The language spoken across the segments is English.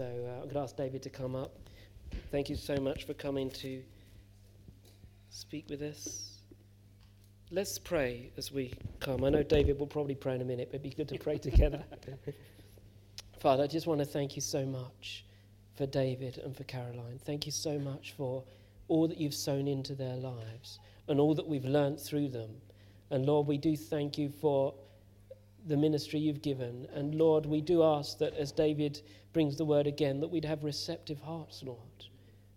So uh, I'm going to ask David to come up. Thank you so much for coming to speak with us. Let's pray as we come. I know David will probably pray in a minute, but it'd be good to pray together. Father, I just want to thank you so much for David and for Caroline. Thank you so much for all that you've sown into their lives and all that we've learnt through them. And Lord, we do thank you for the ministry you've given. And Lord, we do ask that as David brings the word again, that we'd have receptive hearts, Lord,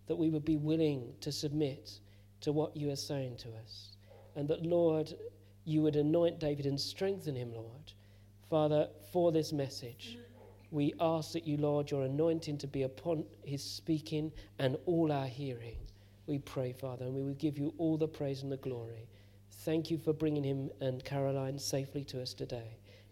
that we would be willing to submit to what you are saying to us. And that, Lord, you would anoint David and strengthen him, Lord. Father, for this message, we ask that you, Lord, your anointing to be upon his speaking and all our hearing. We pray, Father, and we will give you all the praise and the glory. Thank you for bringing him and Caroline safely to us today.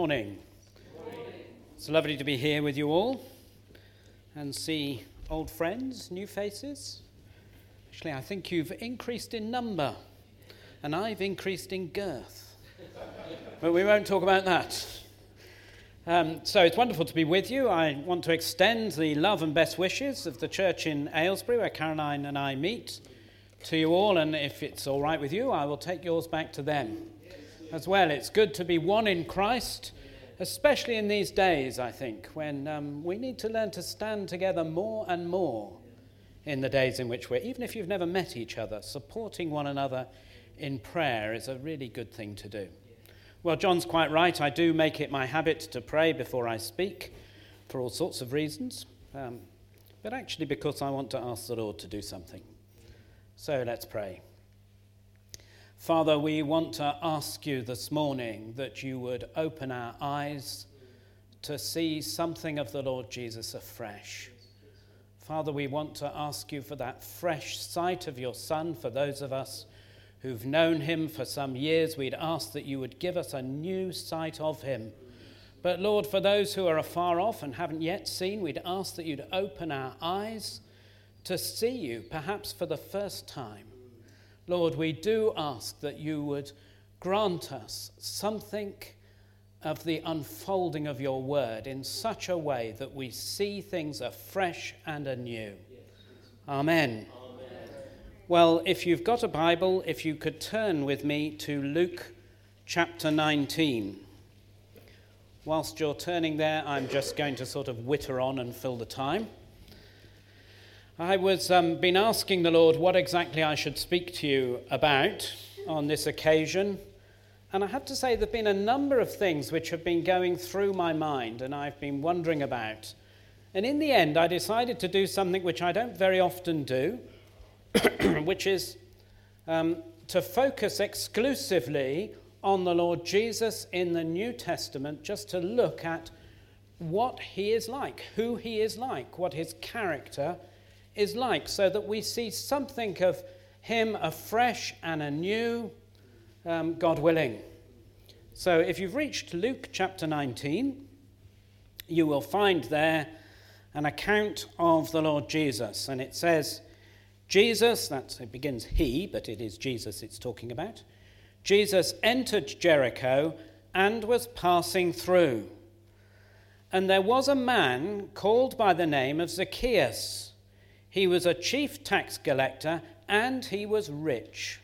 Good morning. It's lovely to be here with you all and see old friends, new faces. Actually, I think you've increased in number and I've increased in girth. but we won't talk about that. Um, so it's wonderful to be with you. I want to extend the love and best wishes of the church in Aylesbury, where Caroline and I meet, to you all. And if it's all right with you, I will take yours back to them as well. It's good to be one in Christ, especially in these days, I think, when um, we need to learn to stand together more and more in the days in which we're, even if you've never met each other, supporting one another in prayer is a really good thing to do. Well, John's quite right. I do make it my habit to pray before I speak for all sorts of reasons, um, but actually because I want to ask the Lord to do something. So let's pray. Father, we want to ask you this morning that you would open our eyes to see something of the Lord Jesus afresh. Father, we want to ask you for that fresh sight of your Son for those of us who've known him for some years. We'd ask that you would give us a new sight of him. But Lord, for those who are afar off and haven't yet seen, we'd ask that you'd open our eyes to see you, perhaps for the first time. Lord, we do ask that you would grant us something of the unfolding of your word in such a way that we see things afresh and anew. Amen. Well, if you've got a Bible, if you could turn with me to Luke chapter 19. Whilst you're turning there, I'm just going to sort of witter on and fill the time. I was um, been asking the Lord what exactly I should speak to you about on this occasion, and I have to say there've been a number of things which have been going through my mind, and I've been wondering about. And in the end, I decided to do something which I don't very often do, which is um, to focus exclusively on the Lord Jesus in the New Testament, just to look at what he is like, who he is like, what his character is like, so that we see something of him afresh and anew, um, God willing. So if you've reached Luke chapter 19, you will find there an account of the Lord Jesus, and it says, Jesus, that's, it begins he, but it is Jesus it's talking about. Jesus entered Jericho and was passing through. And there was a man called by the name of Zacchaeus. He was a chief tax collector and he was rich.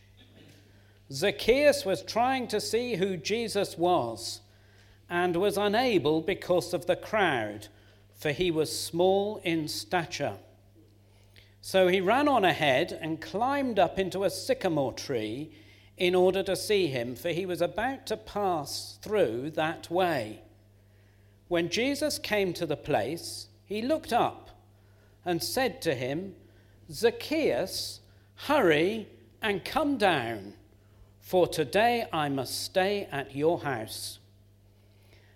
Zacchaeus was trying to see who Jesus was and was unable because of the crowd, for he was small in stature. So he ran on ahead and climbed up into a sycamore tree in order to see him, for he was about to pass through that way. When Jesus came to the place, he looked up and said to him, Zacchaeus, hurry and come down, for today I must stay at your house.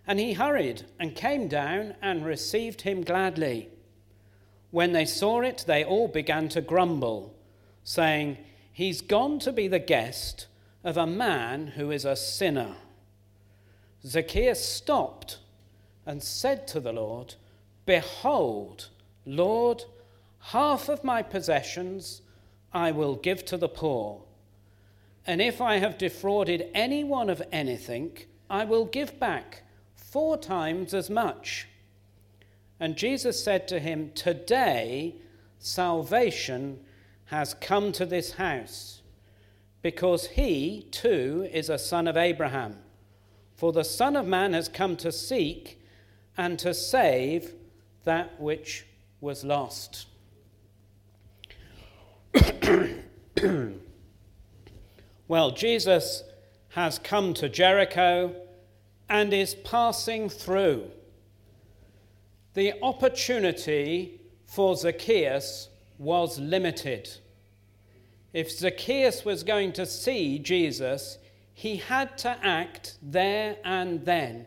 And he hurried and came down and received him gladly. When they saw it, they all began to grumble, saying, He's gone to be the guest of a man who is a sinner. Zacchaeus stopped and said to the Lord, Behold, Lord, half of my possessions I will give to the poor. And if I have defrauded anyone of anything, I will give back four times as much. And Jesus said to him, Today salvation has come to this house, because he too is a son of Abraham. For the Son of Man has come to seek and to save that which was lost. well, Jesus has come to Jericho and is passing through. The opportunity for Zacchaeus was limited. If Zacchaeus was going to see Jesus, he had to act there and then.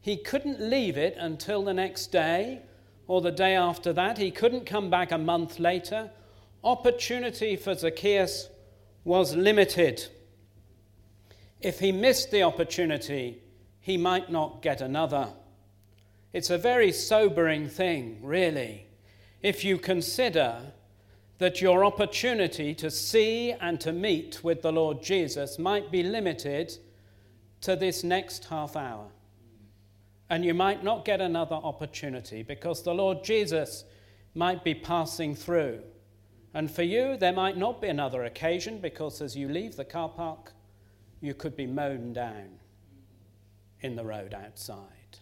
He couldn't leave it until the next day or the day after that. He couldn't come back a month later. Opportunity for Zacchaeus was limited. If he missed the opportunity, he might not get another. It's a very sobering thing, really, if you consider that your opportunity to see and to meet with the Lord Jesus might be limited to this next half hour. And you might not get another opportunity because the Lord Jesus might be passing through. And for you, there might not be another occasion because as you leave the car park, you could be mown down in the road outside.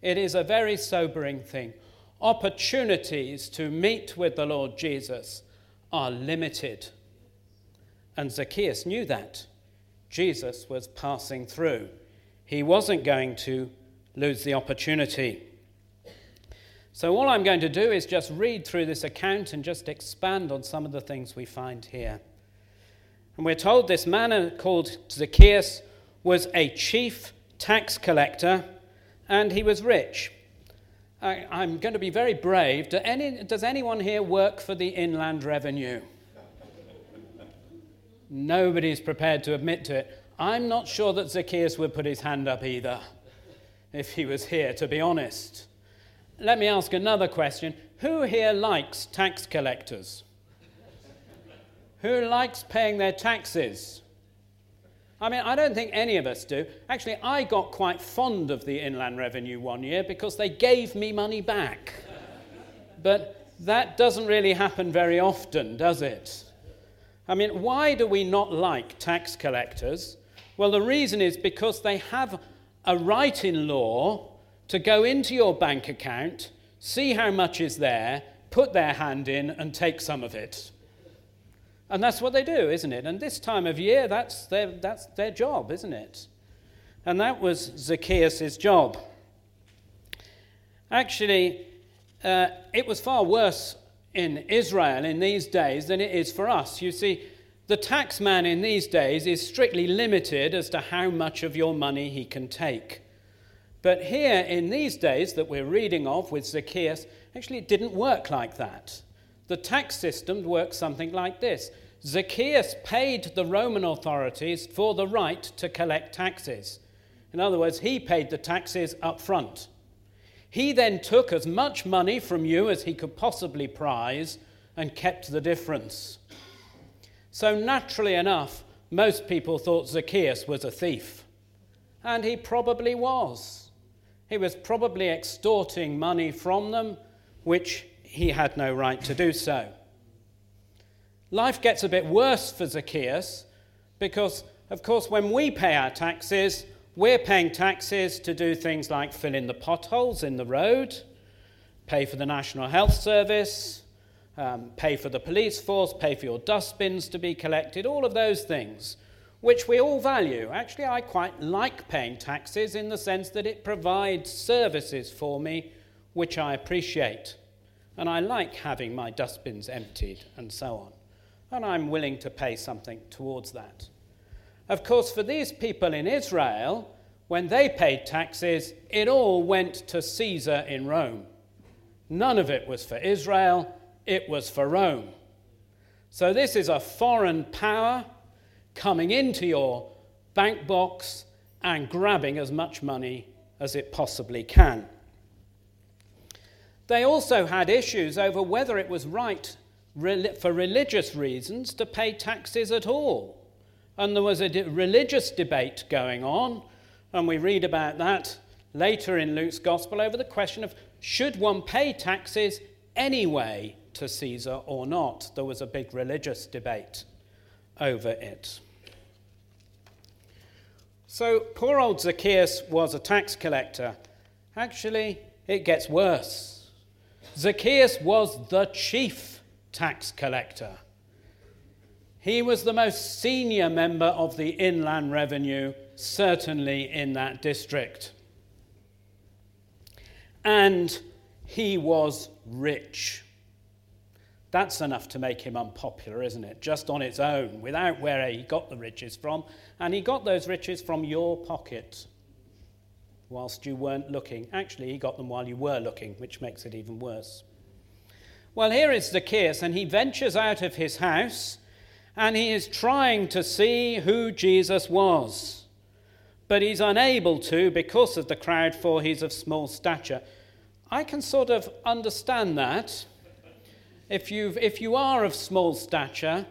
It is a very sobering thing. Opportunities to meet with the Lord Jesus are limited. And Zacchaeus knew that. Jesus was passing through. He wasn't going to lose the opportunity. So, all I'm going to do is just read through this account and just expand on some of the things we find here. And we're told this man called Zacchaeus was a chief tax collector and he was rich. I, am going to be very brave. Do any, does anyone here work for the Inland Revenue? Nobody's prepared to admit to it. I'm not sure that Zacchaeus would put his hand up either if he was here, to be honest. Let me ask another question. Who here likes tax collectors? Who likes paying their taxes? I mean, I don't think any of us do. Actually, I got quite fond of the Inland Revenue one year because they gave me money back. but that doesn't really happen very often, does it? I mean, why do we not like tax collectors? Well, the reason is because they have a right in law to go into your bank account, see how much is there, put their hand in, and take some of it. And that's what they do, isn't it? And this time of year, that's their, that's their job, isn't it? And that was Zacchaeus' job. Actually, uh, it was far worse in Israel in these days than it is for us. You see, the taxman in these days is strictly limited as to how much of your money he can take. But here in these days that we're reading of with Zacchaeus, actually it didn't work like that. The tax system worked something like this Zacchaeus paid the Roman authorities for the right to collect taxes. In other words, he paid the taxes up front. He then took as much money from you as he could possibly prize and kept the difference. So, naturally enough, most people thought Zacchaeus was a thief. And he probably was. He was probably extorting money from them, which he had no right to do so. Life gets a bit worse for Zacchaeus because, of course, when we pay our taxes, we're paying taxes to do things like fill in the potholes in the road, pay for the National Health Service, um, pay for the police force, pay for your dustbins to be collected, all of those things, which we all value. Actually, I quite like paying taxes in the sense that it provides services for me which I appreciate. And I like having my dustbins emptied and so on. And I'm willing to pay something towards that. Of course, for these people in Israel, when they paid taxes, it all went to Caesar in Rome. None of it was for Israel, it was for Rome. So this is a foreign power coming into your bank box and grabbing as much money as it possibly can. They also had issues over whether it was right for religious reasons to pay taxes at all. And there was a religious debate going on, and we read about that later in Luke's Gospel over the question of should one pay taxes anyway to Caesar or not? There was a big religious debate over it. So poor old Zacchaeus was a tax collector. Actually, it gets worse. Zacchaeus was the chief tax collector. He was the most senior member of the Inland Revenue, certainly in that district. And he was rich. That's enough to make him unpopular, isn't it? Just on its own, without where he got the riches from. And he got those riches from your pocket whilst you weren't looking. Actually, he got them while you were looking, which makes it even worse. Well, here is Zacchaeus, and he ventures out of his house and he is trying to see who Jesus was. But he's unable to because of the crowd, for he's of small stature. I can sort of understand that. If, you if you are of small stature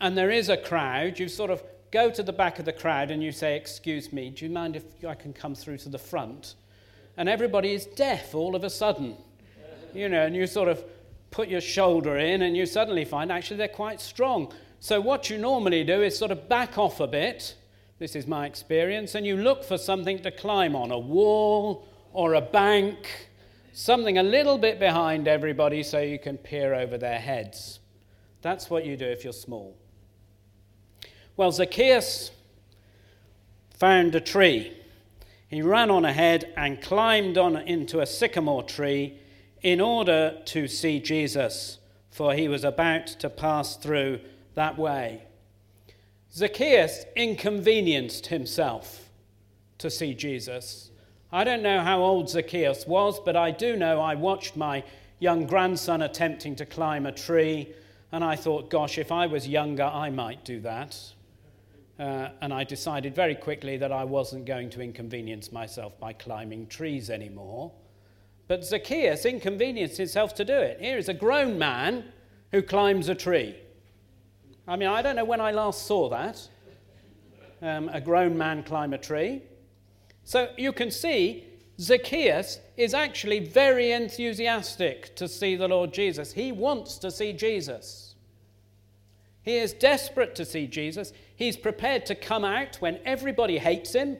and there is a crowd, you sort of go to the back of the crowd and you say, Excuse me, do you mind if I can come through to the front? And everybody is deaf all of a sudden. You know, and you sort of put your shoulder in and you suddenly find actually they're quite strong. So, what you normally do is sort of back off a bit. This is my experience. And you look for something to climb on a wall or a bank, something a little bit behind everybody so you can peer over their heads. That's what you do if you're small. Well, Zacchaeus found a tree. He ran on ahead and climbed on into a sycamore tree in order to see Jesus, for he was about to pass through that way. Zacchaeus inconvenienced himself to see Jesus. I don't know how old Zacchaeus was, but I do know I watched my young grandson attempting to climb a tree, and I thought, gosh, if I was younger, I might do that. Uh, and I decided very quickly that I wasn't going to inconvenience myself by climbing trees anymore. But Zacchaeus inconvenienced himself to do it. Here is a grown man who climbs a tree. I mean, I don't know when I last saw that um, a grown man climb a tree. So you can see Zacchaeus is actually very enthusiastic to see the Lord Jesus. He wants to see Jesus. He is desperate to see Jesus. He's prepared to come out when everybody hates him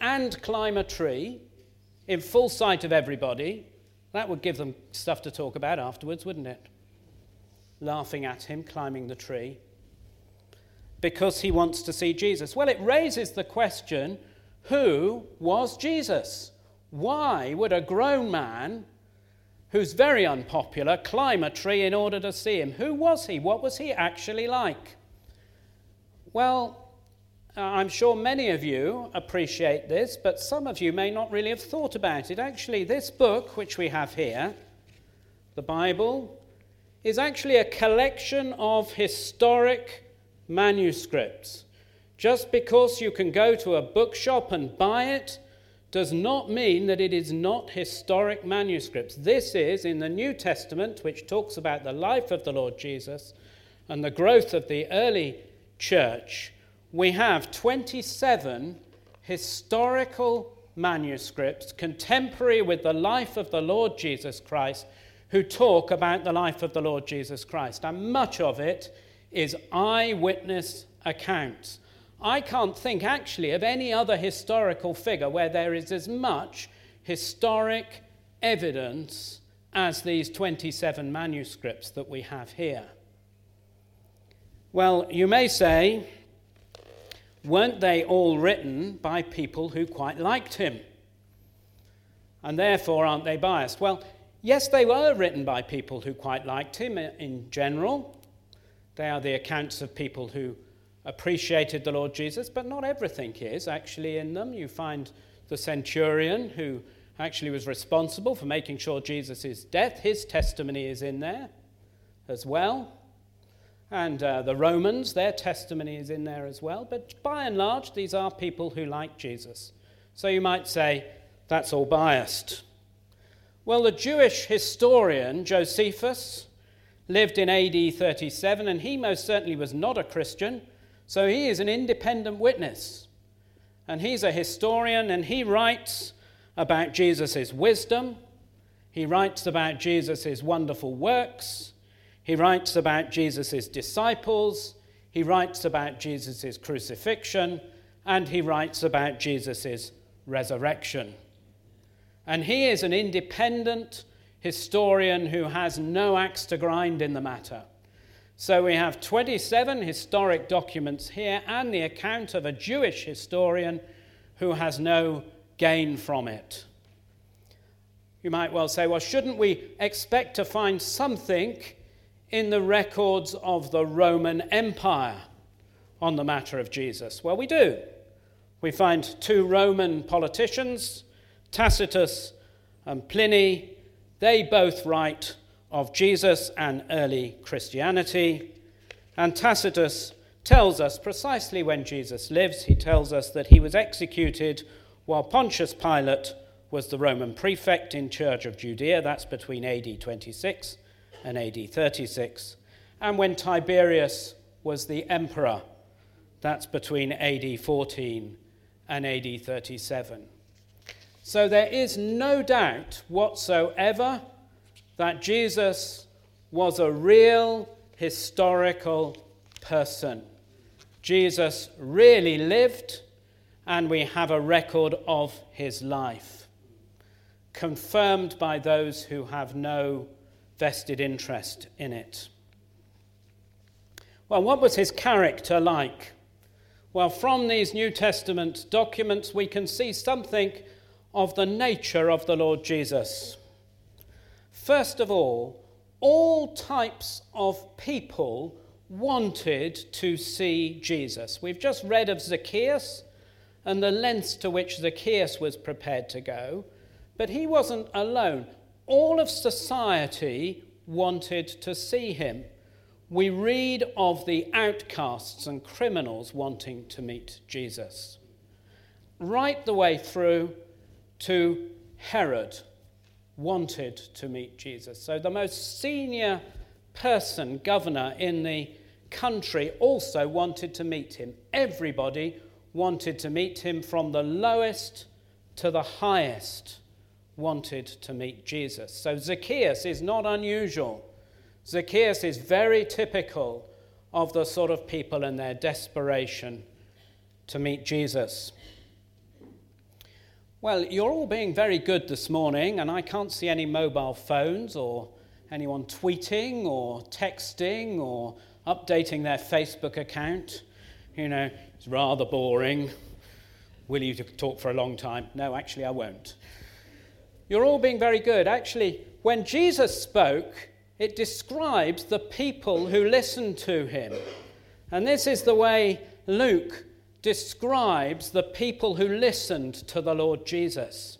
and climb a tree in full sight of everybody. That would give them stuff to talk about afterwards, wouldn't it? laughing at him, climbing the tree, because he wants to see Jesus? Well, it raises the question who was Jesus? Why would a grown man who's very unpopular climb a tree in order to see him? Who was he? What was he actually like? Well, uh, I'm sure many of you appreciate this, but some of you may not really have thought about it. Actually, this book, which we have here, the Bible, is actually a collection of historic manuscripts. Just because you can go to a bookshop and buy it does not mean that it is not historic manuscripts. This is in the New Testament, which talks about the life of the Lord Jesus and the growth of the early church. We have 27 historical manuscripts contemporary with the life of the Lord Jesus Christ who talk about the life of the Lord Jesus Christ. And much of it is eyewitness accounts. I can't think actually of any other historical figure where there is as much historic evidence as these 27 manuscripts that we have here. Well, you may say, weren't they all written by people who quite liked him? And therefore, aren't they biased? Well, Yes, they were written by people who quite liked him in general. They are the accounts of people who appreciated the Lord Jesus, but not everything is actually in them. You find the centurion who actually was responsible for making sure Jesus' death, his testimony is in there as well. And uh, the Romans, their testimony is in there as well. But by and large, these are people who like Jesus. So you might say that's all biased. Well, the Jewish historian Josephus lived in AD 37, and he most certainly was not a Christian, so he is an independent witness. And he's a historian, and he writes about Jesus' wisdom, he writes about Jesus' wonderful works, he writes about Jesus' disciples, he writes about Jesus' crucifixion, and he writes about Jesus' resurrection. And he is an independent historian who has no axe to grind in the matter. So we have 27 historic documents here and the account of a Jewish historian who has no gain from it. You might well say, well, shouldn't we expect to find something in the records of the Roman Empire on the matter of Jesus? Well, we do. We find two Roman politicians, Tacitus and Pliny. They both write of Jesus and early Christianity. And Tacitus tells us precisely when Jesus lives. He tells us that he was executed while Pontius Pilate was the Roman prefect in charge of Judea. That's between AD 26 and AD 36. And when Tiberius was the emperor, that's between AD 14 and AD 37. So there is no doubt whatsoever that Jesus was a real historical person. Jesus really lived, and we have a record of his life, confirmed by those who have no vested interest in it. Well, what was his character like? Well, from these New Testament documents, we can see something of the nature of the Lord Jesus. First of all, all types of people wanted to see Jesus. We've just read of Zacchaeus and the lengths to which Zacchaeus was prepared to go, but he wasn't alone. All of society wanted to see him we read of the outcasts and criminals wanting to meet Jesus. Right the way through to Herod wanted to meet Jesus. So the most senior person, governor in the country, also wanted to meet him. Everybody wanted to meet him from the lowest to the highest wanted to meet Jesus. So Zacchaeus is not unusual. Zacchaeus is very typical of the sort of people and their desperation to meet Jesus. Well, you're all being very good this morning, and I can't see any mobile phones or anyone tweeting or texting or updating their Facebook account. You know, it's rather boring. Will you talk for a long time? No, actually, I won't. You're all being very good. Actually, when Jesus spoke, it describes the people who listened to him. And this is the way Luke describes the people who listened to the Lord Jesus.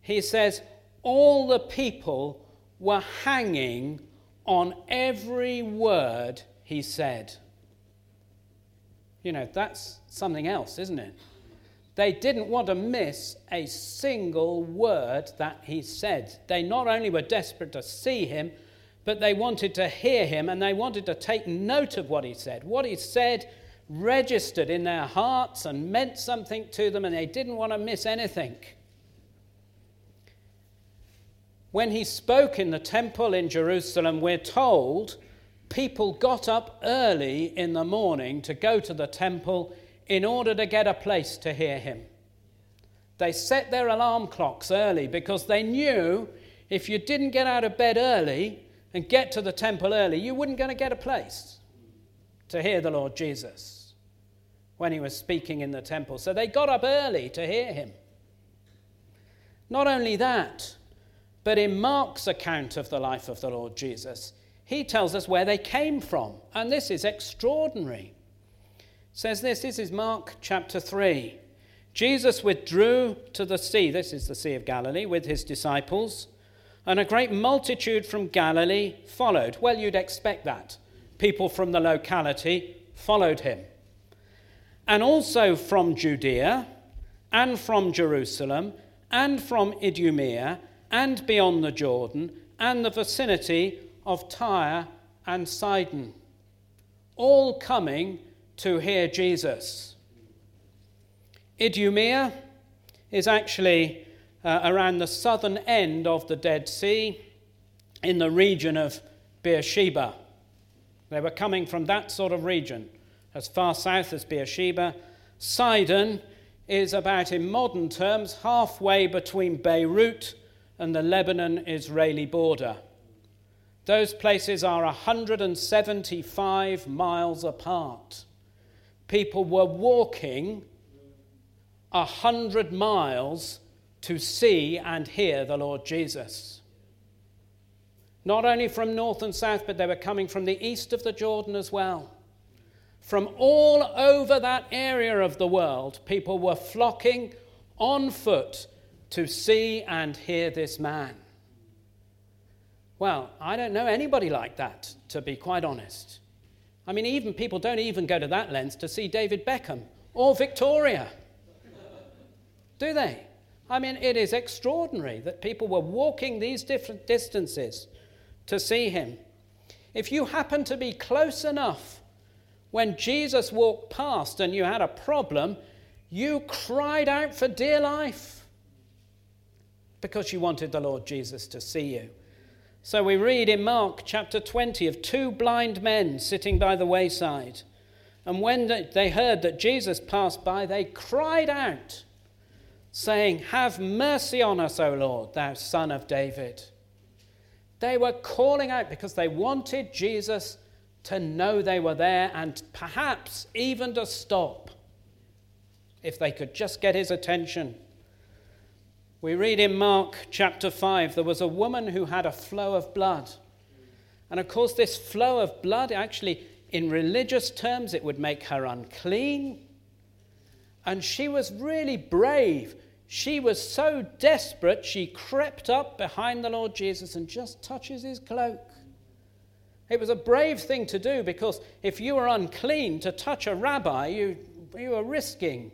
He says, All the people were hanging on every word he said. You know, that's something else, isn't it? They didn't want to miss a single word that he said. They not only were desperate to see him, but they wanted to hear him and they wanted to take note of what he said. What he said registered in their hearts and meant something to them, and they didn't want to miss anything. When he spoke in the temple in Jerusalem, we're told people got up early in the morning to go to the temple in order to get a place to hear him. They set their alarm clocks early because they knew if you didn't get out of bed early, and get to the temple early, you weren't going to get a place to hear the Lord Jesus when he was speaking in the temple. So they got up early to hear him. Not only that, but in Mark's account of the life of the Lord Jesus, he tells us where they came from. And this is extraordinary. says this this is Mark chapter 3. Jesus withdrew to the sea, this is the Sea of Galilee, with his disciples, and a great multitude from Galilee followed. Well, you'd expect that. People from the locality followed him. And also from Judea, and from Jerusalem, and from Idumea, and beyond the Jordan, and the vicinity of Tyre and Sidon, all coming to hear Jesus. Idumea is actually uh, around the southern end of the Dead Sea in the region of Beersheba. They were coming from that sort of region, as far south as Beersheba. Sidon is about, in modern terms, halfway between Beirut and the Lebanon Israeli border. Those places are 175 miles apart. People were walking 100 miles to see and hear the Lord Jesus. Not only from north and south, but they were coming from the east of the Jordan as well. From all over that area of the world, people were flocking on foot to see and hear this man. Well, I don't know anybody like that, to be quite honest. I mean, even people don't even go to that length to see David Beckham or Victoria. Do they? I mean, it is extraordinary that people were walking these different distances to see him. If you happen to be close enough when Jesus walked past and you had a problem, you cried out for dear life because you wanted the Lord Jesus to see you. So we read in Mark chapter 20 of two blind men sitting by the wayside. And when they heard that Jesus passed by, they cried out saying, Have mercy on us, O Lord, thou son of David. They were calling out because they wanted Jesus to know they were there and perhaps even to stop if they could just get his attention. We read in Mark chapter 5 there was a woman who had a flow of blood. And of course, this flow of blood, actually, in religious terms, it would make her unclean. And she was really brave. She was so desperate, she crept up behind the Lord Jesus and just touches his cloak. It was a brave thing to do because if you were unclean to touch a rabbi, you, you were risking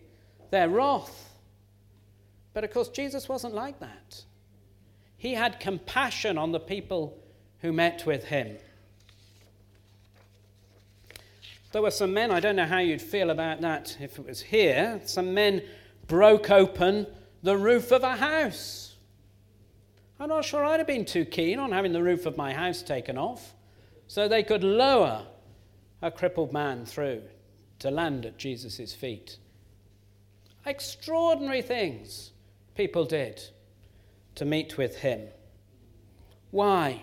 their wrath. But of course, Jesus wasn't like that. He had compassion on the people who met with him. There were some men, I don't know how you'd feel about that if it was here. Some men broke open the roof of a house. I'm not sure I'd have been too keen on having the roof of my house taken off so they could lower a crippled man through to land at Jesus' feet. Extraordinary things people did to meet with him. Why?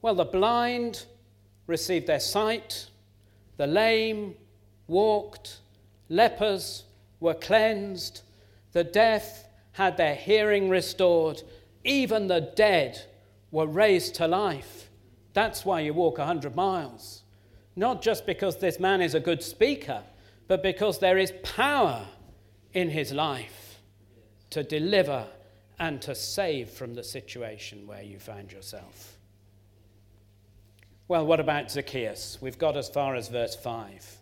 Well, the blind received their sight, the lame walked, lepers were cleansed, the deaf had their hearing restored, even the dead were raised to life. That's why you walk 100 miles. Not just because this man is a good speaker, but because there is power in his life to deliver and to save from the situation where you find yourself. Well, what about Zacchaeus? We've got as far as verse 5.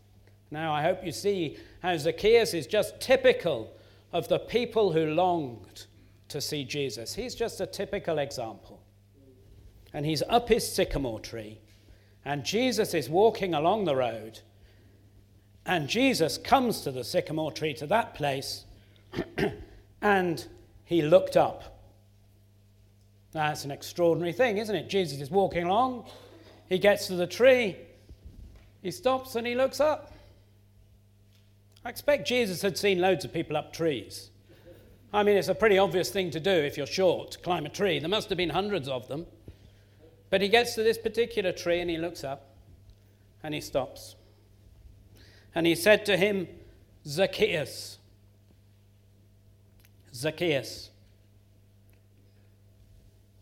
Now, I hope you see how Zacchaeus is just typical of the people who longed to see Jesus. He's just a typical example. And he's up his sycamore tree, and Jesus is walking along the road, and Jesus comes to the sycamore tree, to that place, and he looked up. That's an extraordinary thing, isn't it? Jesus is walking along, he gets to the tree, he stops, and he looks up. I expect Jesus had seen loads of people up trees. I mean, it's a pretty obvious thing to do if you're short, climb a tree. There must have been hundreds of them. But he gets to this particular tree and he looks up and he stops. And he said to him, Zacchaeus, Zacchaeus.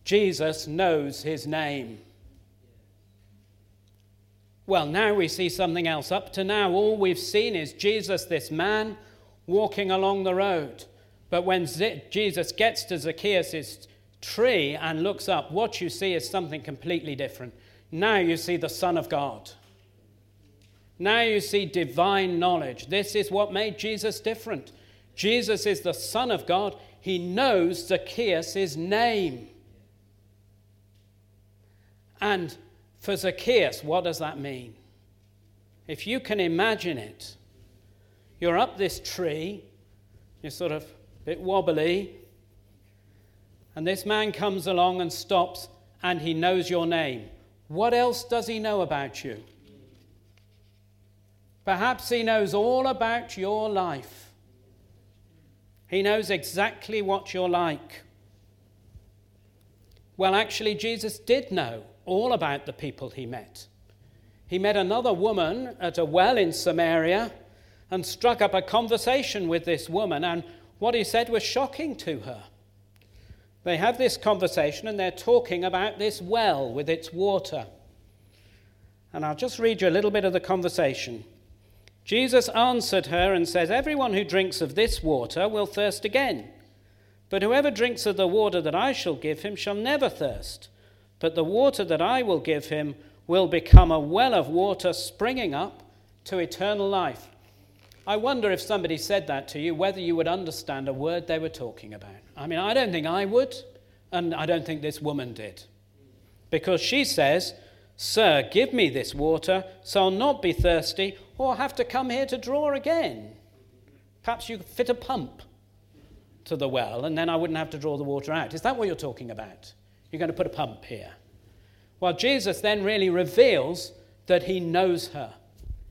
Jesus knows his name. Well, now we see something else. Up to now, all we've seen is Jesus, this man, walking along the road. But when Jesus gets to Zacchaeus' tree and looks up, what you see is something completely different. Now you see the Son of God. Now you see divine knowledge. This is what made Jesus different. Jesus is the Son of God. He knows Zacchaeus' name. And for Zacchaeus, what does that mean? If you can imagine it, you're up this tree, you're sort of a bit wobbly, and this man comes along and stops, and he knows your name. What else does he know about you? Perhaps he knows all about your life. He knows exactly what you're like. Well, actually, Jesus did know all about the people he met. He met another woman at a well in Samaria and struck up a conversation with this woman, and what he said was shocking to her. They have this conversation and they're talking about this well with its water. And I'll just read you a little bit of the conversation. Jesus answered her and says, Everyone who drinks of this water will thirst again. But whoever drinks of the water that I shall give him shall never thirst. But the water that I will give him will become a well of water springing up to eternal life. I wonder if somebody said that to you, whether you would understand a word they were talking about. I mean, I don't think I would, and I don't think this woman did. Because she says, Sir, give me this water, so I'll not be thirsty or have to come here to draw again. Perhaps you could fit a pump to the well, and then I wouldn't have to draw the water out. Is that what you're talking about? You're going to put a pump here. Well, Jesus then really reveals that he knows her.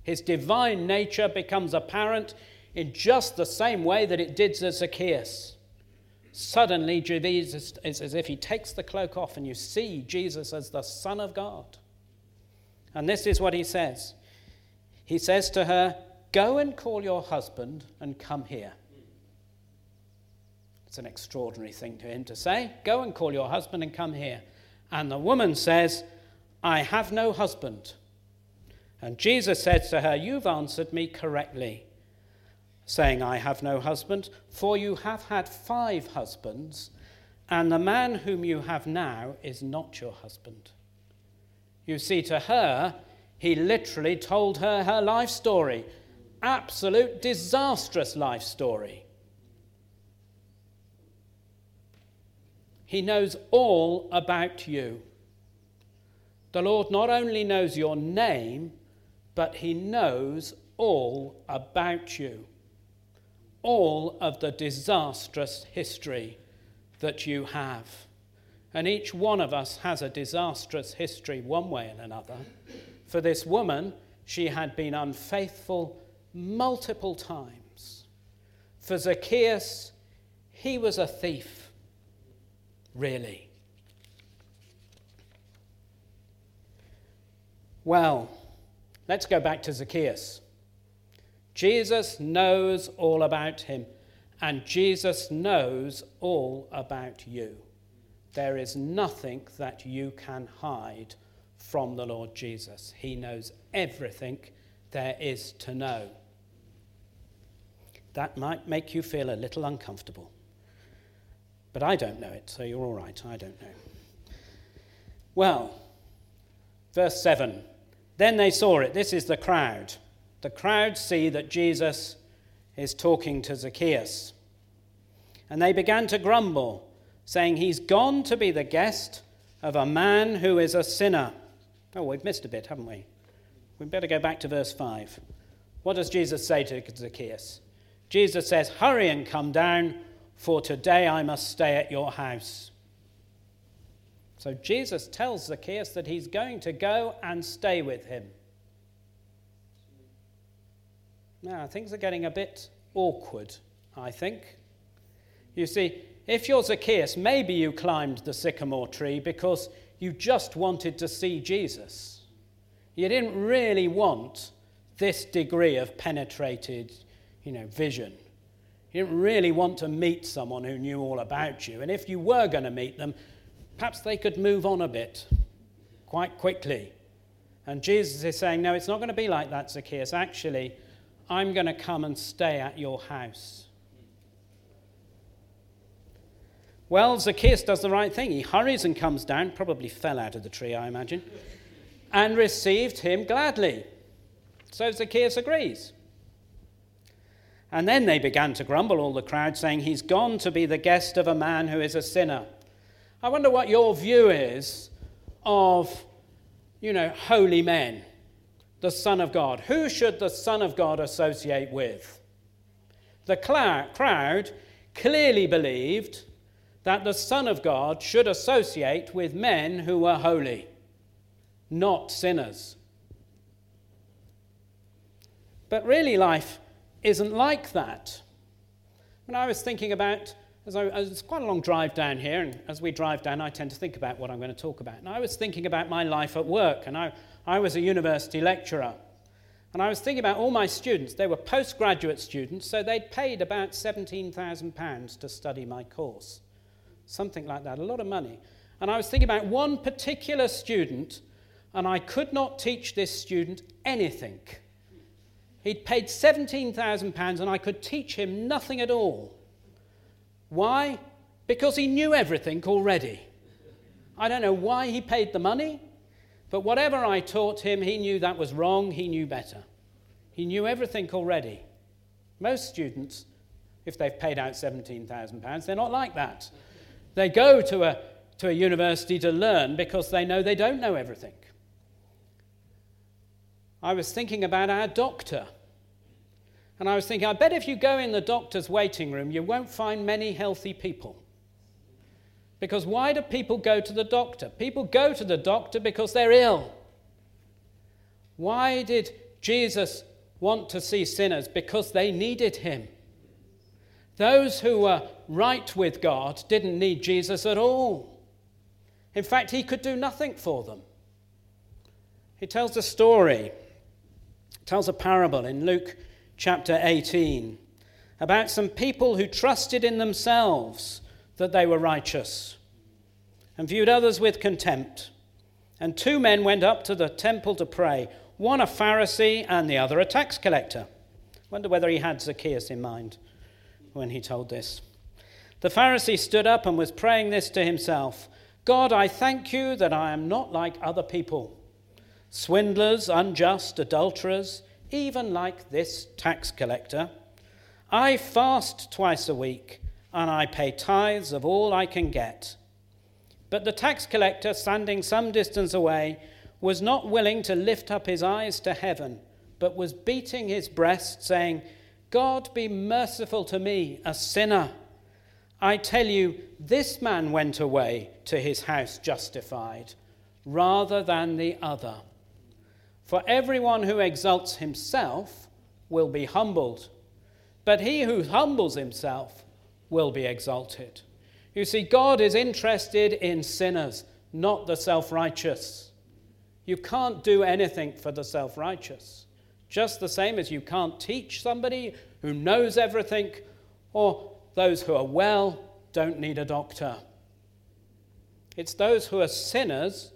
His divine nature becomes apparent in just the same way that it did to Zacchaeus. Suddenly, Jesus, is as if he takes the cloak off, and you see Jesus as the Son of God. And this is what he says He says to her, Go and call your husband and come here. It's an extraordinary thing to him to say. Go and call your husband and come here. And the woman says, I have no husband. And Jesus said to her, You've answered me correctly, saying, I have no husband, for you have had five husbands, and the man whom you have now is not your husband. You see, to her, he literally told her her life story. Absolute disastrous life story. He knows all about you. The Lord not only knows your name, but He knows all about you. All of the disastrous history that you have. And each one of us has a disastrous history, one way and another. For this woman, she had been unfaithful multiple times. For Zacchaeus, he was a thief really? Well, let's go back to Zacchaeus. Jesus knows all about him, and Jesus knows all about you. There is nothing that you can hide from the Lord Jesus. He knows everything there is to know. That might make you feel a little uncomfortable. But I don't know it, so you're all right. I don't know. Well, verse 7 Then they saw it. This is the crowd. The crowd see that Jesus is talking to Zacchaeus. And they began to grumble, saying, He's gone to be the guest of a man who is a sinner. Oh, we've missed a bit, haven't we? We'd better go back to verse 5. What does Jesus say to Zacchaeus? Jesus says, Hurry and come down for today I must stay at your house. So Jesus tells Zacchaeus that he's going to go and stay with him. Now, things are getting a bit awkward, I think. You see, if you're Zacchaeus, maybe you climbed the sycamore tree because you just wanted to see Jesus. You didn't really want this degree of penetrated, you know, vision. You didn't really want to meet someone who knew all about you. And if you were going to meet them, perhaps they could move on a bit quite quickly And Jesus is saying, No, it's not going to be like that, Zacchaeus. Actually, I'm going to come and stay at your house. Well, Zacchaeus does the right thing. He hurries and comes down, probably fell out of the tree, I imagine, and received him gladly. So Zacchaeus agrees. And then they began to grumble, all the crowd, saying, He's gone to be the guest of a man who is a sinner. I wonder what your view is of, you know, holy men, the Son of God. Who should the Son of God associate with? The crowd clearly believed that the Son of God should associate with men who were holy, not sinners. But really, life isn't like that. When I was thinking about, as I, it's quite a long drive down here, and as we drive down, I tend to think about what I'm going to talk about. And I was thinking about my life at work, and I, I was a university lecturer. And I was thinking about all my students. They were postgraduate students, so they'd paid about £17,000 to study my course something like that, a lot of money. And I was thinking about one particular student, and I could not teach this student anything. He'd paid £17,000, and I could teach him nothing at all. Why? Because he knew everything already. I don't know why he paid the money, but whatever I taught him, he knew that was wrong, he knew better. He knew everything already. Most students, if they've paid out £17,000, they're not like that. They go to a, to a university to learn because they know they don't know everything. I was thinking about our doctor. And I was thinking, I bet if you go in the doctor's waiting room, you won't find many healthy people. Because why do people go to the doctor? People go to the doctor because they're ill. Why did Jesus want to see sinners? Because they needed him. Those who were right with God didn't need Jesus at all. In fact, he could do nothing for them. He tells a story, tells a parable in Luke chapter 18 about some people who trusted in themselves that they were righteous and viewed others with contempt. And two men went up to the temple to pray, one a Pharisee and the other a tax collector. Wonder whether he had Zacchaeus in mind when he told this. The Pharisee stood up and was praying this to himself God, I thank you that I am not like other people, swindlers, unjust, adulterers, even like this tax collector. I fast twice a week and I pay tithes of all I can get. But the tax collector, standing some distance away, was not willing to lift up his eyes to heaven, but was beating his breast, saying, God be merciful to me, a sinner. I tell you, this man went away to his house justified rather than the other. For everyone who exalts himself will be humbled, but he who humbles himself will be exalted. You see, God is interested in sinners, not the self righteous. You can't do anything for the self righteous. Just the same as you can't teach somebody who knows everything, or those who are well don't need a doctor. It's those who are sinners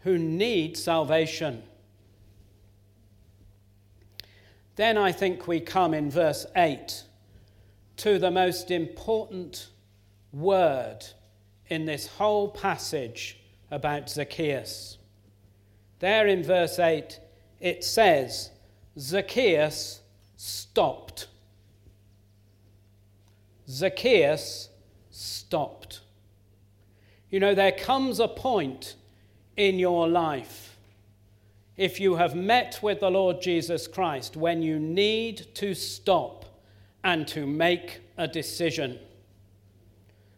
who need salvation. Then I think we come in verse 8 to the most important word in this whole passage about Zacchaeus. There in verse 8, it says, Zacchaeus stopped. Zacchaeus stopped. You know, there comes a point in your life, if you have met with the Lord Jesus Christ, when you need to stop and to make a decision.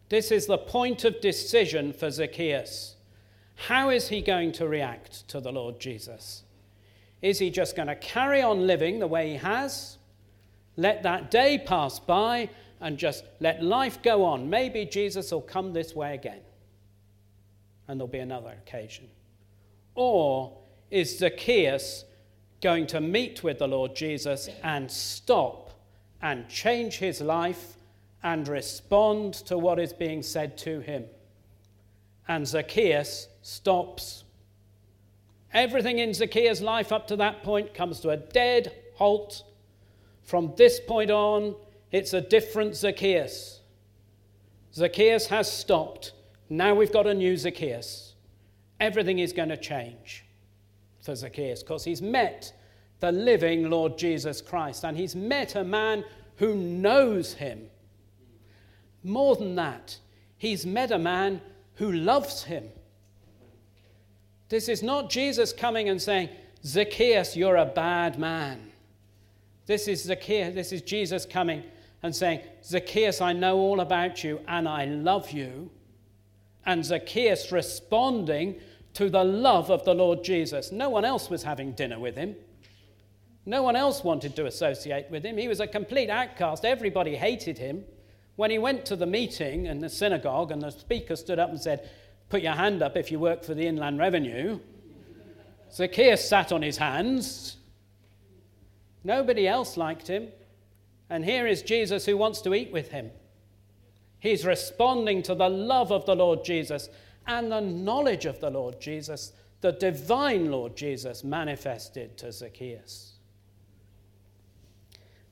This is the point of decision for Zacchaeus. How is he going to react to the Lord Jesus? Is he just going to carry on living the way he has? Let that day pass by and just let life go on. Maybe Jesus will come this way again and there'll be another occasion. Or is Zacchaeus going to meet with the Lord Jesus and stop and change his life and respond to what is being said to him? And Zacchaeus stops Everything in Zacchaeus' life up to that point comes to a dead halt. From this point on, it's a different Zacchaeus. Zacchaeus has stopped. Now we've got a new Zacchaeus. Everything is going to change for Zacchaeus because he's met the living Lord Jesus Christ and he's met a man who knows him. More than that, he's met a man who loves him. This is not Jesus coming and saying, Zacchaeus, you're a bad man. This is Zacchaeus, this is Jesus coming and saying, Zacchaeus, I know all about you and I love you. And Zacchaeus responding to the love of the Lord Jesus. No one else was having dinner with him. No one else wanted to associate with him. He was a complete outcast. Everybody hated him. When he went to the meeting in the synagogue and the speaker stood up and said, Put your hand up if you work for the Inland Revenue, Zacchaeus sat on his hands. Nobody else liked him. And here is Jesus who wants to eat with him. He's responding to the love of the Lord Jesus and the knowledge of the Lord Jesus, the divine Lord Jesus manifested to Zacchaeus.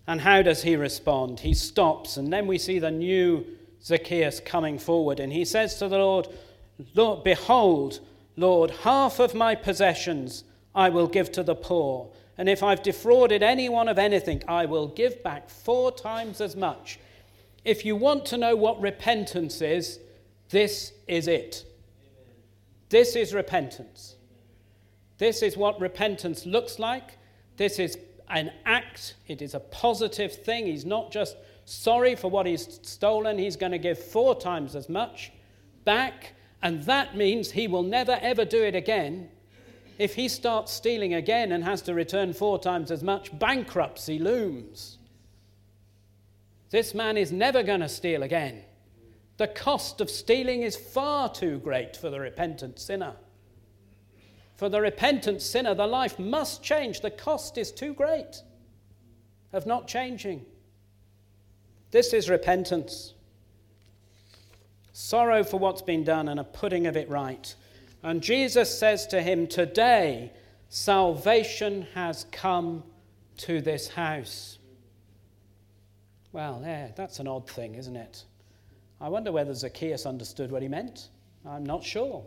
And how does he respond? He stops, and then we see the new Zacchaeus coming forward, and he says to the Lord, Lord, Behold, Lord, half of my possessions I will give to the poor. And if I've defrauded anyone of anything, I will give back four times as much. If you want to know what repentance is, this is it. This is repentance. This is what repentance looks like. This is an act, it is a positive thing. He's not just sorry for what he's stolen, he's going to give four times as much back. And that means he will never ever do it again if he starts stealing again and has to return four times as much, bankruptcy looms. This man is never going to steal again. The cost of stealing is far too great for the repentant sinner. For the repentant sinner, the life must change. The cost is too great of not changing. This is repentance sorrow for what's been done and a putting of it right. And Jesus says to him, Today salvation has come to this house. Well, yeah, that's an odd thing, isn't it? I wonder whether Zacchaeus understood what he meant. I'm not sure.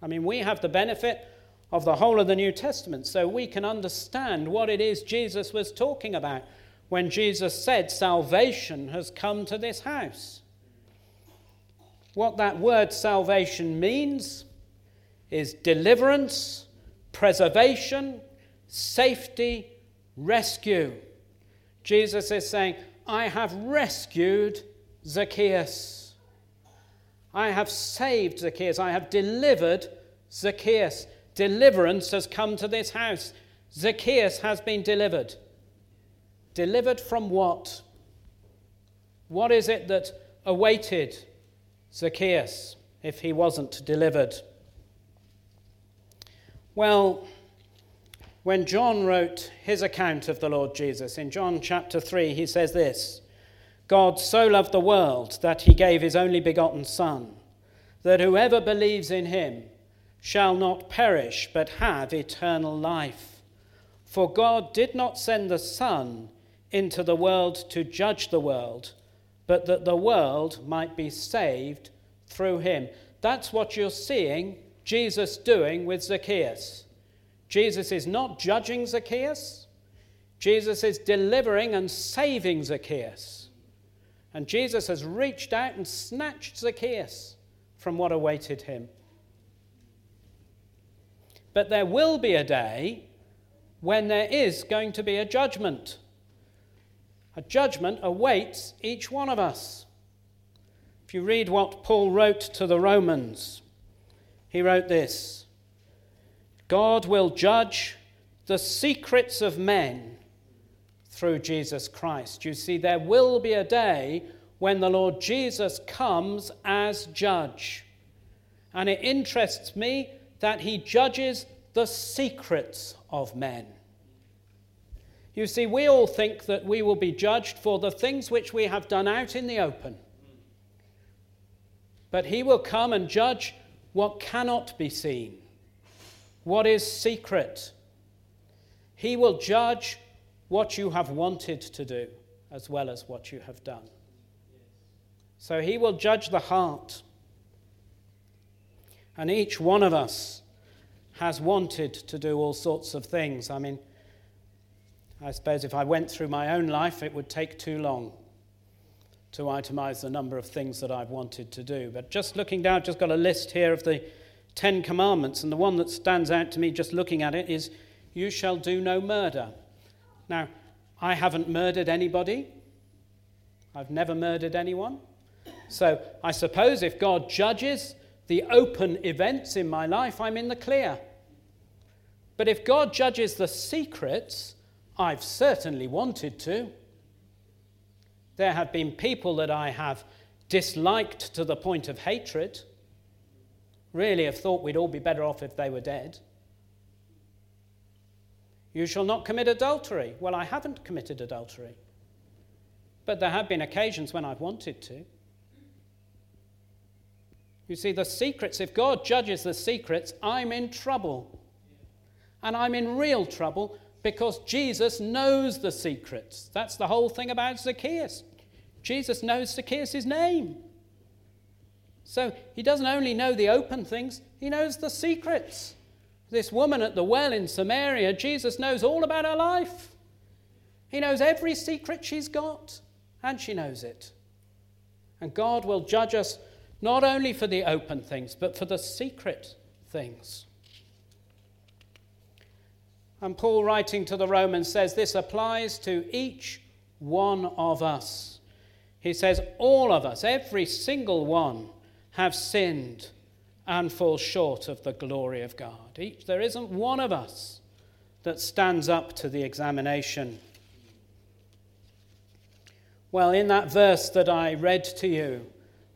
I mean, we have the benefit of the whole of the New Testament, so we can understand what it is Jesus was talking about when Jesus said, Salvation has come to this house. What that word salvation means is deliverance, preservation, safety, rescue. Jesus is saying, I have rescued Zacchaeus. I have saved Zacchaeus. I have delivered Zacchaeus. Deliverance has come to this house. Zacchaeus has been delivered. Delivered from what? What is it that awaited Zacchaeus if he wasn't delivered? Well, when John wrote his account of the Lord Jesus, in John chapter 3, he says this God so loved the world that he gave his only begotten Son, that whoever believes in him shall not perish but have eternal life. For God did not send the Son into the world to judge the world, but that the world might be saved through him. That's what you're seeing Jesus doing with Zacchaeus. Jesus is not judging Zacchaeus, Jesus is delivering and saving Zacchaeus. And Jesus has reached out and snatched Zacchaeus from what awaited him. But there will be a day when there is going to be a judgment. A judgment awaits each one of us. If you read what Paul wrote to the Romans, he wrote this God will judge the secrets of men through Jesus Christ. You see, there will be a day when the Lord Jesus comes as judge. And it interests me that he judges the secrets of men. You see, we all think that we will be judged for the things which we have done out in the open. But he will come and judge what cannot be seen. what is secret. He will judge what you have wanted to do as well as what you have done. So he will judge the heart. And each one of us has wanted to do all sorts of things. I mean, I suppose if I went through my own life, it would take too long to itemize the number of things that I've wanted to do. But just looking down, I've just got a list here of the Ten Commandments, and the one that stands out to me just looking at it is, You shall do no murder. Now, I haven't murdered anybody, I've never murdered anyone. So I suppose if God judges the open events in my life, I'm in the clear. But if God judges the secrets, I've certainly wanted to. There have been people that I have disliked to the point of hatred. Really have thought we'd all be better off if they were dead. You shall not commit adultery. Well, I haven't committed adultery. But there have been occasions when I've wanted to. You see, the secrets, if God judges the secrets, I'm in trouble. And I'm in real trouble because Jesus knows the secrets. That's the whole thing about Zacchaeus. Jesus knows Zacchaeus' name. So he doesn't only know the open things, he knows the secrets. This woman at the well in Samaria, Jesus knows all about her life. He knows every secret she's got, and she knows it. And God will judge us not only for the open things, but for the secret things. And Paul, writing to the Romans, says this applies to each one of us. He says, All of us, every single one, have sinned and fall short of the glory of God. Each, there isn't one of us that stands up to the examination. Well, in that verse that I read to you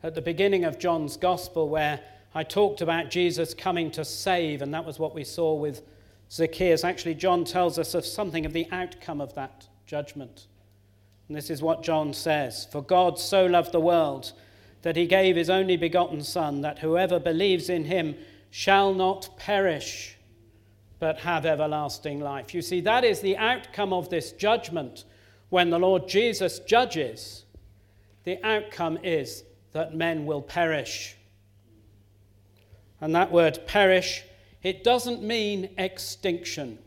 at the beginning of John's Gospel, where I talked about Jesus coming to save, and that was what we saw with Zacchaeus. Actually, John tells us of something of the outcome of that judgment. And this is what John says For God so loved the world that he gave his only begotten Son, that whoever believes in him shall not perish, but have everlasting life. You see, that is the outcome of this judgment. When the Lord Jesus judges, the outcome is that men will perish. And that word perish it doesn't mean extinction.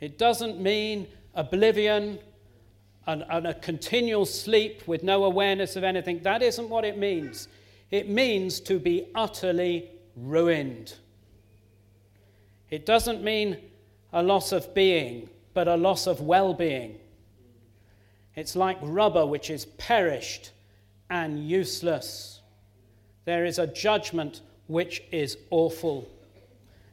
It doesn't mean oblivion and, and, a continual sleep with no awareness of anything. That isn't what it means. It means to be utterly ruined. It doesn't mean a loss of being, but a loss of well being. It's like rubber which is perished and useless. There is a judgment which is awful.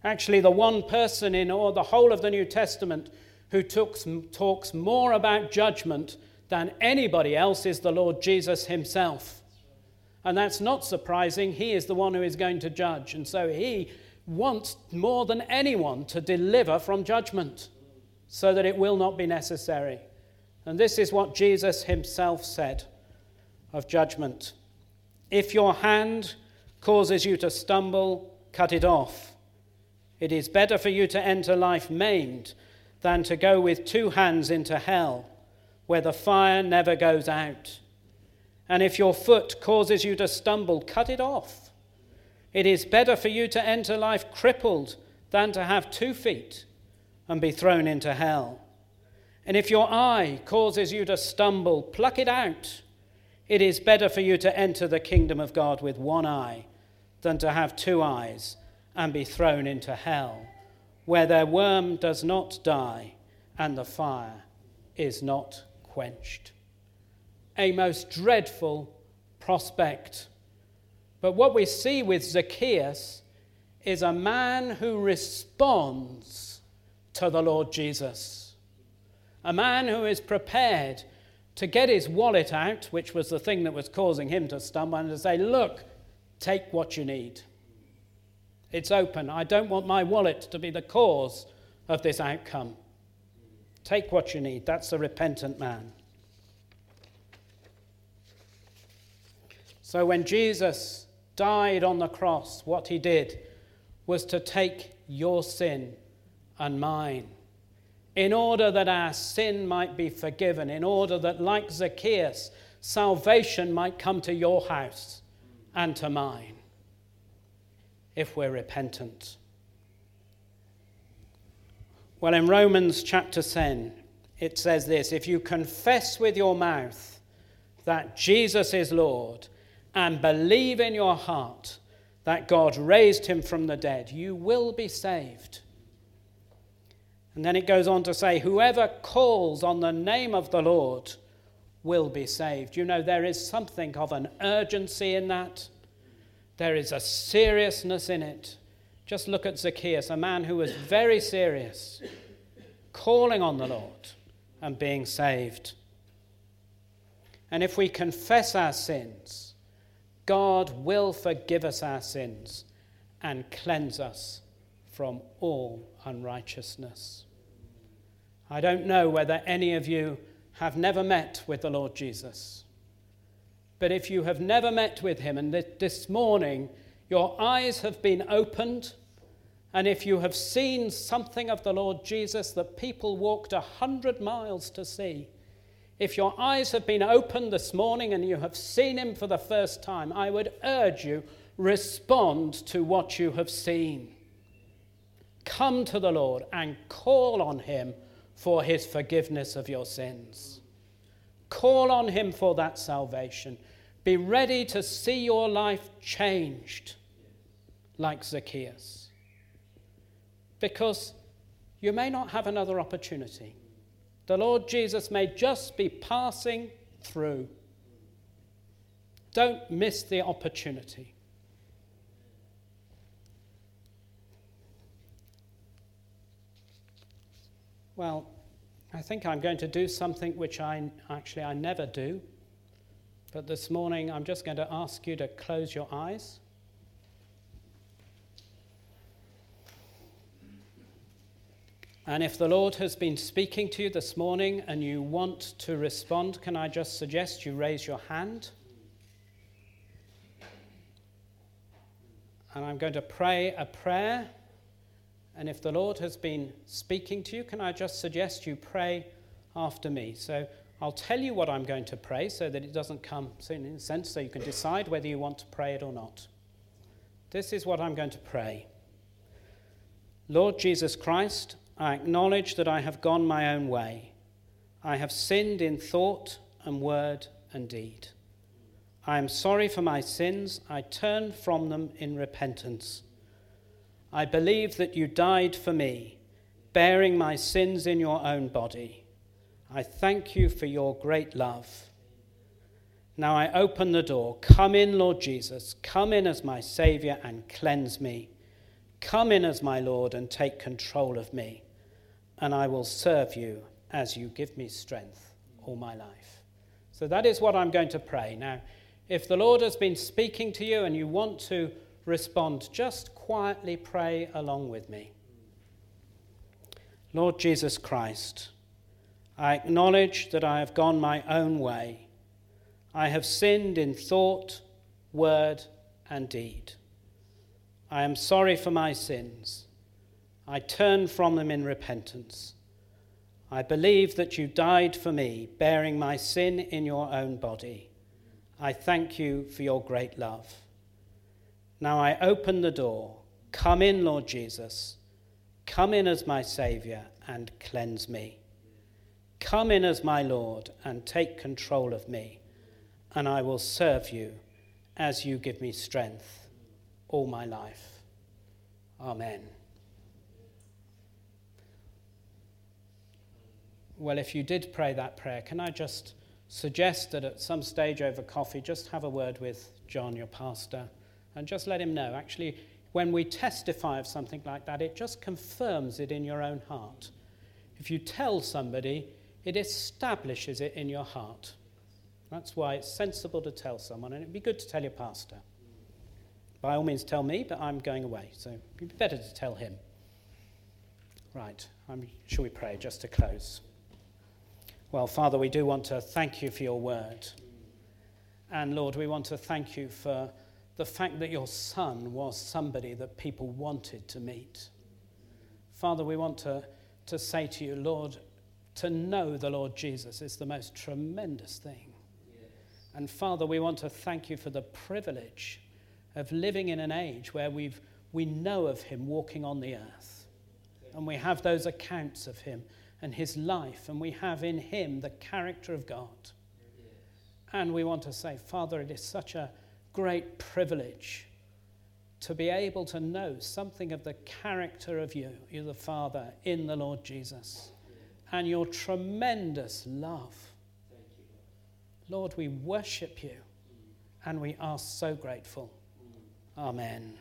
Actually, the one person in all the whole of the New Testament who talks, talks more about judgment than anybody else is the Lord Jesus himself. And that's not surprising. He is the one who is going to judge. And so he wants more than anyone to deliver from judgment so that it will not be necessary. And this is what Jesus himself said of judgment. If your hand causes you to stumble, cut it off. It is better for you to enter life maimed than to go with two hands into hell, where the fire never goes out. And if your foot causes you to stumble, cut it off. It is better for you to enter life crippled than to have two feet and be thrown into hell. And if your eye causes you to stumble, pluck it out. It is better for you to enter the kingdom of God with one eye than to have two eyes and be thrown into hell, where their worm does not die and the fire is not quenched. A most dreadful prospect. But what we see with Zacchaeus is a man who responds to the Lord Jesus. A man who is prepared to get his wallet out, which was the thing that was causing him to stumble, and to say, Look, take what you need. It's open. I don't want my wallet to be the cause of this outcome. Take what you need. That's a repentant man. So when Jesus died on the cross, what he did was to take your sin and mine in order that our sin might be forgiven, in order that, like Zacchaeus, salvation might come to your house and to mine if we're repentant. Well, in Romans chapter 10, it says this If you confess with your mouth that Jesus is Lord and believe in your heart that God raised him from the dead, you will be saved. And then it goes on to say, Whoever calls on the name of the Lord will be saved. You know, there is something of an urgency in that, there is a seriousness in it. Just look at Zacchaeus, a man who was very serious, calling on the Lord and being saved. And if we confess our sins, God will forgive us our sins and cleanse us from all unrighteousness. I don't know whether any of you have never met with the Lord Jesus. But if you have never met with him and this morning your eyes have been opened, and if you have seen something of the Lord Jesus that people walked a hundred miles to see, if your eyes have been opened this morning and you have seen him for the first time, I would urge you respond to what you have seen. Come to the Lord and call on him for his forgiveness of your sins. Call on him for that salvation. Be ready to see your life changed like Zacchaeus. Because you may not have another opportunity. The Lord Jesus may just be passing through. Don't miss the opportunity. Well, I think I'm going to do something which I actually I never do. But this morning I'm just going to ask you to close your eyes. And if the Lord has been speaking to you this morning and you want to respond, can I just suggest you raise your hand? And I'm going to pray a prayer and if the Lord has been speaking to you, can I just suggest you pray after me? So I'll tell you what I'm going to pray so that it doesn't come in a sense, so you can decide whether you want to pray it or not. This is what I'm going to pray. Lord Jesus Christ, I acknowledge that I have gone my own way. I have sinned in thought and word and deed. I am sorry for my sins. I turn from them in repentance. I believe that you died for me, bearing my sins in your own body. I thank you for your great love. Now I open the door. Come in, Lord Jesus. Come in as my Saviour and cleanse me. Come in as my Lord and take control of me. And I will serve you as you give me strength all my life. So that is what I'm going to pray. Now, if the Lord has been speaking to you and you want to respond, just quietly pray along with me. Lord Jesus Christ, I acknowledge that I have gone my own way. I have sinned in thought, word, and deed. I am sorry for my sins. I turn from them in repentance. I believe that you died for me, bearing my sin in your own body. I thank you for your great love. Now I open the door. Come in, Lord Jesus. Come in as my Saviour and cleanse me. Come in as my Lord and take control of me, and I will serve you as you give me strength all my life. Amen. Well, if you did pray that prayer, can I just suggest that at some stage over coffee, just have a word with John, your pastor? And just let him know. Actually, when we testify of something like that, it just confirms it in your own heart. If you tell somebody, it establishes it in your heart. That's why it's sensible to tell someone, and it'd be good to tell your pastor. By all means, tell me, but I'm going away, so it'd be better to tell him. Right, I'm, shall we pray just to close? Well, Father, we do want to thank you for your word. And Lord, we want to thank you for the fact that your son was somebody that people wanted to meet. Father, we want to, to say to you, Lord, to know the Lord Jesus is the most tremendous thing. And Father, we want to thank you for the privilege of living in an age where we've, we know of him walking on the earth. And we have those accounts of him and his life, and we have in him the character of God. And we want to say, Father, it is such a great privilege to be able to know something of the character of you, you the Father, in the Lord Jesus, and your tremendous love. Lord, we worship you, and we are so grateful. Amen.